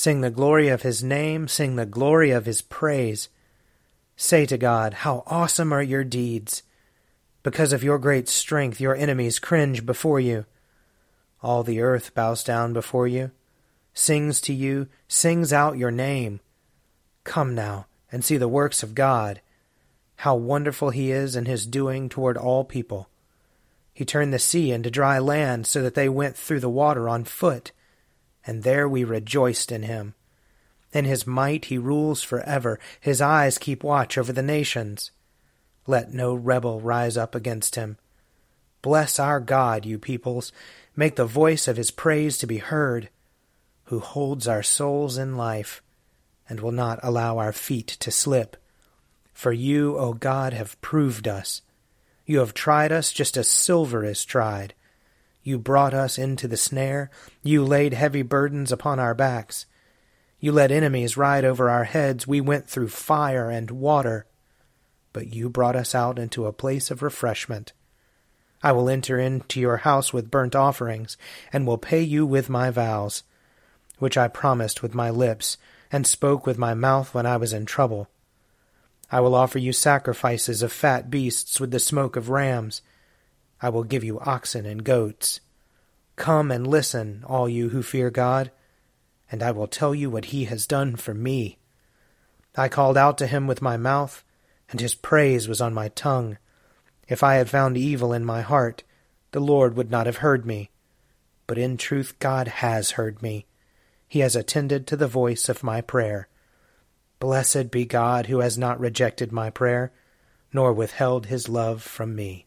Sing the glory of his name, sing the glory of his praise. Say to God, How awesome are your deeds! Because of your great strength, your enemies cringe before you. All the earth bows down before you, sings to you, sings out your name. Come now and see the works of God, how wonderful he is in his doing toward all people. He turned the sea into dry land so that they went through the water on foot and there we rejoiced in him. In his might he rules forever, his eyes keep watch over the nations. Let no rebel rise up against him. Bless our God, you peoples, make the voice of his praise to be heard, who holds our souls in life, and will not allow our feet to slip. For you, O God, have proved us. You have tried us just as silver is tried. You brought us into the snare. You laid heavy burdens upon our backs. You let enemies ride over our heads. We went through fire and water. But you brought us out into a place of refreshment. I will enter into your house with burnt offerings, and will pay you with my vows, which I promised with my lips, and spoke with my mouth when I was in trouble. I will offer you sacrifices of fat beasts with the smoke of rams I will give you oxen and goats. Come and listen, all you who fear God, and I will tell you what he has done for me. I called out to him with my mouth, and his praise was on my tongue. If I had found evil in my heart, the Lord would not have heard me. But in truth, God has heard me. He has attended to the voice of my prayer. Blessed be God who has not rejected my prayer, nor withheld his love from me.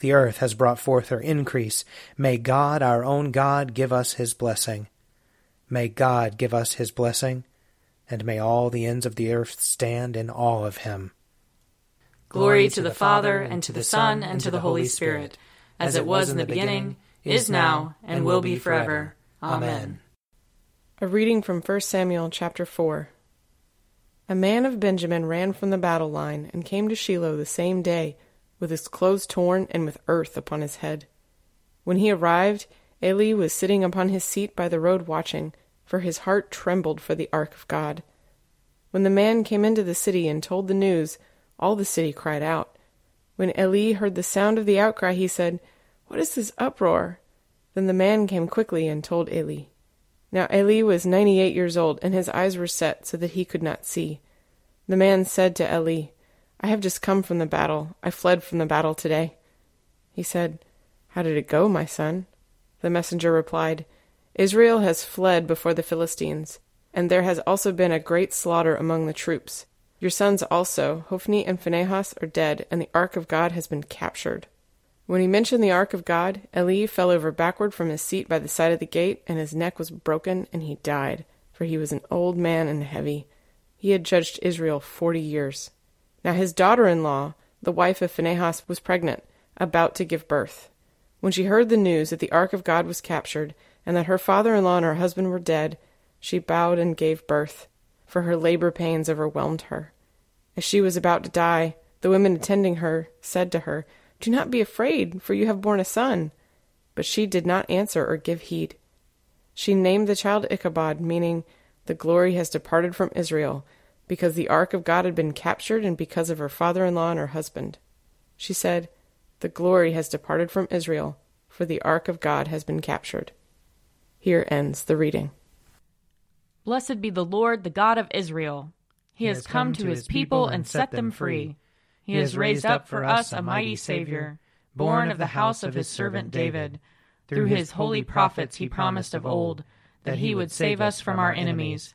The earth has brought forth her increase. May God, our own God, give us his blessing. May God give us his blessing, and may all the ends of the earth stand in awe of him. Glory to the Father, and to the Son, and to the Holy Spirit, as it was in the beginning, is now, and will be forever. Amen. A reading from 1 Samuel chapter 4. A man of Benjamin ran from the battle line and came to Shiloh the same day with his clothes torn and with earth upon his head. When he arrived, Eli was sitting upon his seat by the road watching, for his heart trembled for the ark of God. When the man came into the city and told the news, all the city cried out. When Eli heard the sound of the outcry, he said, What is this uproar? Then the man came quickly and told Eli. Now Eli was ninety eight years old, and his eyes were set so that he could not see. The man said to Eli, I have just come from the battle. I fled from the battle today. He said, How did it go, my son? The messenger replied, Israel has fled before the Philistines, and there has also been a great slaughter among the troops. Your sons also, Hophni and Phinehas, are dead, and the ark of God has been captured. When he mentioned the ark of God, Eli fell over backward from his seat by the side of the gate, and his neck was broken, and he died, for he was an old man and heavy. He had judged Israel forty years. Now his daughter in law, the wife of Phinehas, was pregnant, about to give birth. When she heard the news that the ark of God was captured, and that her father in law and her husband were dead, she bowed and gave birth, for her labor pains overwhelmed her. As she was about to die, the women attending her said to her, Do not be afraid, for you have borne a son. But she did not answer or give heed. She named the child Ichabod, meaning, The glory has departed from Israel, because the ark of God had been captured and because of her father in law and her husband. She said, The glory has departed from Israel, for the ark of God has been captured. Here ends the reading. Blessed be the Lord, the God of Israel. He, he has come, come to his people and set them free. He has raised up for us a mighty Savior, born of the house of his servant David. Through his holy prophets he promised of old that he would save us from our enemies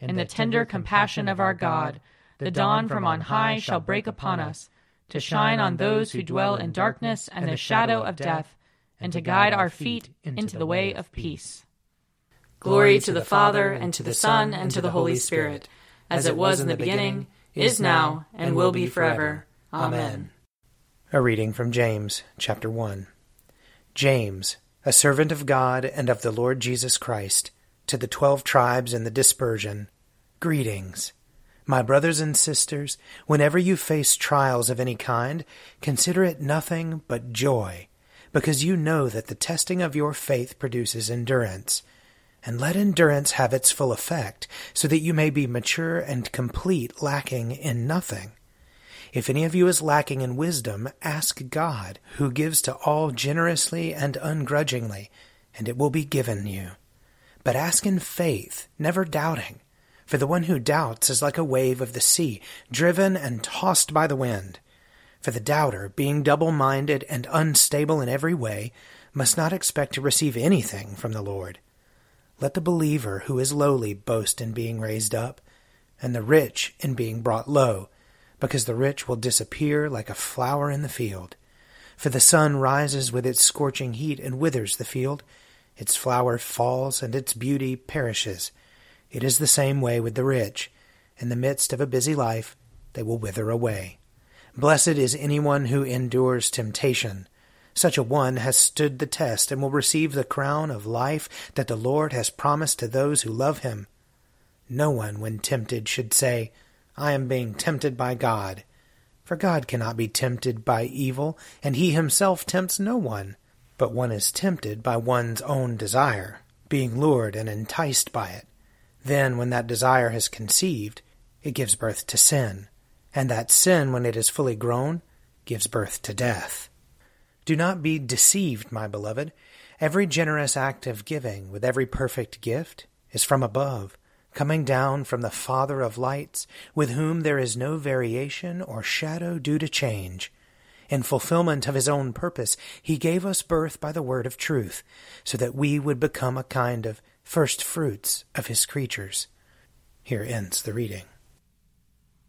in the tender compassion of our God, the dawn from on high shall break upon us, to shine on those who dwell in darkness and the shadow of death, and to guide our feet into the way of peace. Glory to the Father, and to the Son, and to the Holy Spirit, as it was in the beginning, is now, and will be forever. Amen. A reading from James, chapter 1. James, a servant of God and of the Lord Jesus Christ, to the twelve tribes in the dispersion, greetings. My brothers and sisters, whenever you face trials of any kind, consider it nothing but joy, because you know that the testing of your faith produces endurance. And let endurance have its full effect, so that you may be mature and complete, lacking in nothing. If any of you is lacking in wisdom, ask God, who gives to all generously and ungrudgingly, and it will be given you. But ask in faith, never doubting. For the one who doubts is like a wave of the sea, driven and tossed by the wind. For the doubter, being double minded and unstable in every way, must not expect to receive anything from the Lord. Let the believer who is lowly boast in being raised up, and the rich in being brought low, because the rich will disappear like a flower in the field. For the sun rises with its scorching heat and withers the field its flower falls, and its beauty perishes. It is the same way with the rich. In the midst of a busy life, they will wither away. Blessed is anyone who endures temptation. Such a one has stood the test and will receive the crown of life that the Lord has promised to those who love him. No one, when tempted, should say, I am being tempted by God. For God cannot be tempted by evil, and he himself tempts no one. But one is tempted by one's own desire, being lured and enticed by it. Then, when that desire has conceived, it gives birth to sin, and that sin, when it is fully grown, gives birth to death. Do not be deceived, my beloved. Every generous act of giving, with every perfect gift, is from above, coming down from the Father of lights, with whom there is no variation or shadow due to change. In fulfillment of his own purpose, he gave us birth by the word of truth, so that we would become a kind of first fruits of his creatures. Here ends the reading.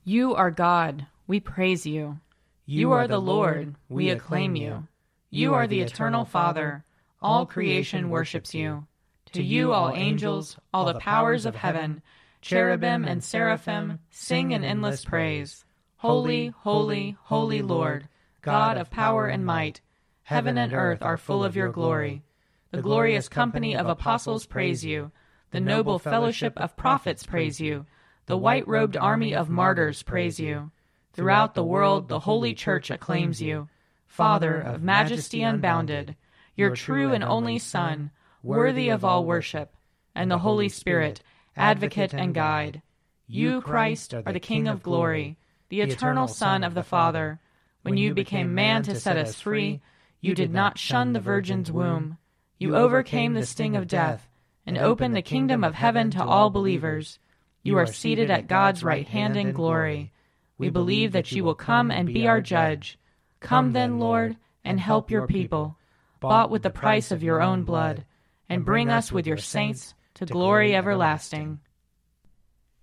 You are God, we praise you. You, you are, are the Lord, we acclaim you. You are the eternal Father, all creation worships you. To you, all angels, all the powers of heaven, cherubim and seraphim, sing an endless praise. Holy, holy, holy Lord, God of power and might, heaven and earth are full of your glory. The glorious company of apostles praise you. The noble fellowship of prophets praise you. The white robed army of martyrs praise you. Throughout the world, the holy church acclaims you. Father of majesty unbounded, your true and only Son, worthy of all worship, and the Holy Spirit, advocate and guide. You, Christ, are the King of glory, the eternal Son of the Father. When you became man to set us free, you did not shun the Virgin's womb. You overcame the sting of death and opened the kingdom of heaven to all believers. You are seated at God's right hand in glory. We believe that you will come and be our judge. Come then, Lord, and help your people, bought with the price of your own blood and bring us with your saints to glory everlasting.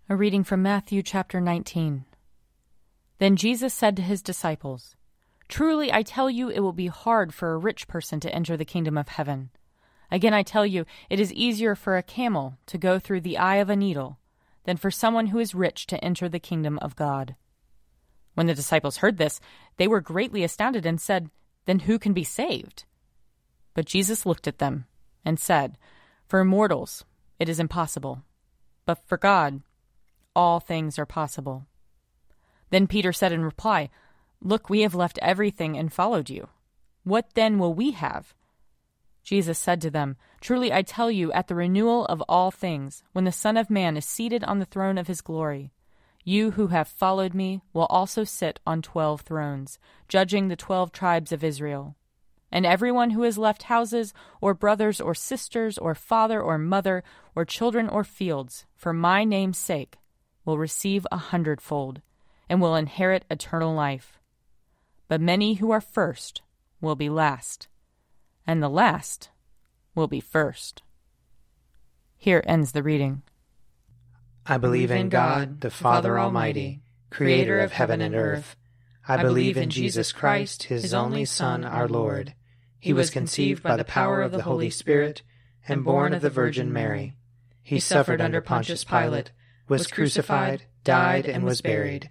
A reading from Matthew chapter 19. Then Jesus said to his disciples, Truly I tell you, it will be hard for a rich person to enter the kingdom of heaven. Again, I tell you, it is easier for a camel to go through the eye of a needle than for someone who is rich to enter the kingdom of God. When the disciples heard this, they were greatly astounded and said, Then who can be saved? But Jesus looked at them and said, For mortals it is impossible, but for God all things are possible. Then Peter said in reply, Look, we have left everything and followed you. What then will we have? Jesus said to them, Truly I tell you, at the renewal of all things, when the Son of Man is seated on the throne of his glory, you who have followed me will also sit on twelve thrones, judging the twelve tribes of Israel. And everyone who has left houses, or brothers, or sisters, or father, or mother, or children, or fields, for my name's sake, will receive a hundredfold, and will inherit eternal life. But many who are first will be last, and the last will be first. Here ends the reading. I believe in God, the Father Almighty, creator of heaven and earth. I believe in Jesus Christ, his only Son, our Lord he was conceived by the power of the Holy Spirit and born of the Virgin Mary. He suffered under Pontius Pilate, was crucified, died, and was buried.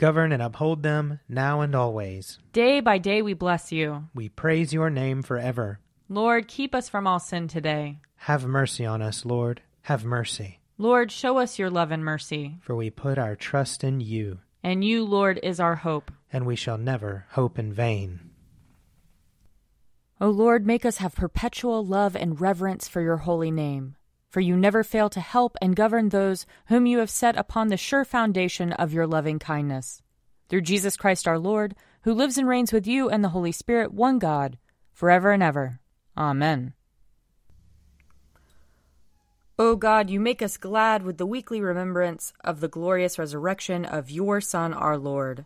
Govern and uphold them now and always. Day by day we bless you. We praise your name forever. Lord, keep us from all sin today. Have mercy on us, Lord. Have mercy. Lord, show us your love and mercy. For we put our trust in you. And you, Lord, is our hope. And we shall never hope in vain. O Lord, make us have perpetual love and reverence for your holy name. For you never fail to help and govern those whom you have set upon the sure foundation of your loving kindness. Through Jesus Christ our Lord, who lives and reigns with you and the Holy Spirit, one God, forever and ever. Amen. O God, you make us glad with the weekly remembrance of the glorious resurrection of your Son, our Lord.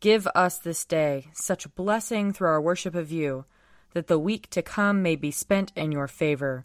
Give us this day such blessing through our worship of you that the week to come may be spent in your favor.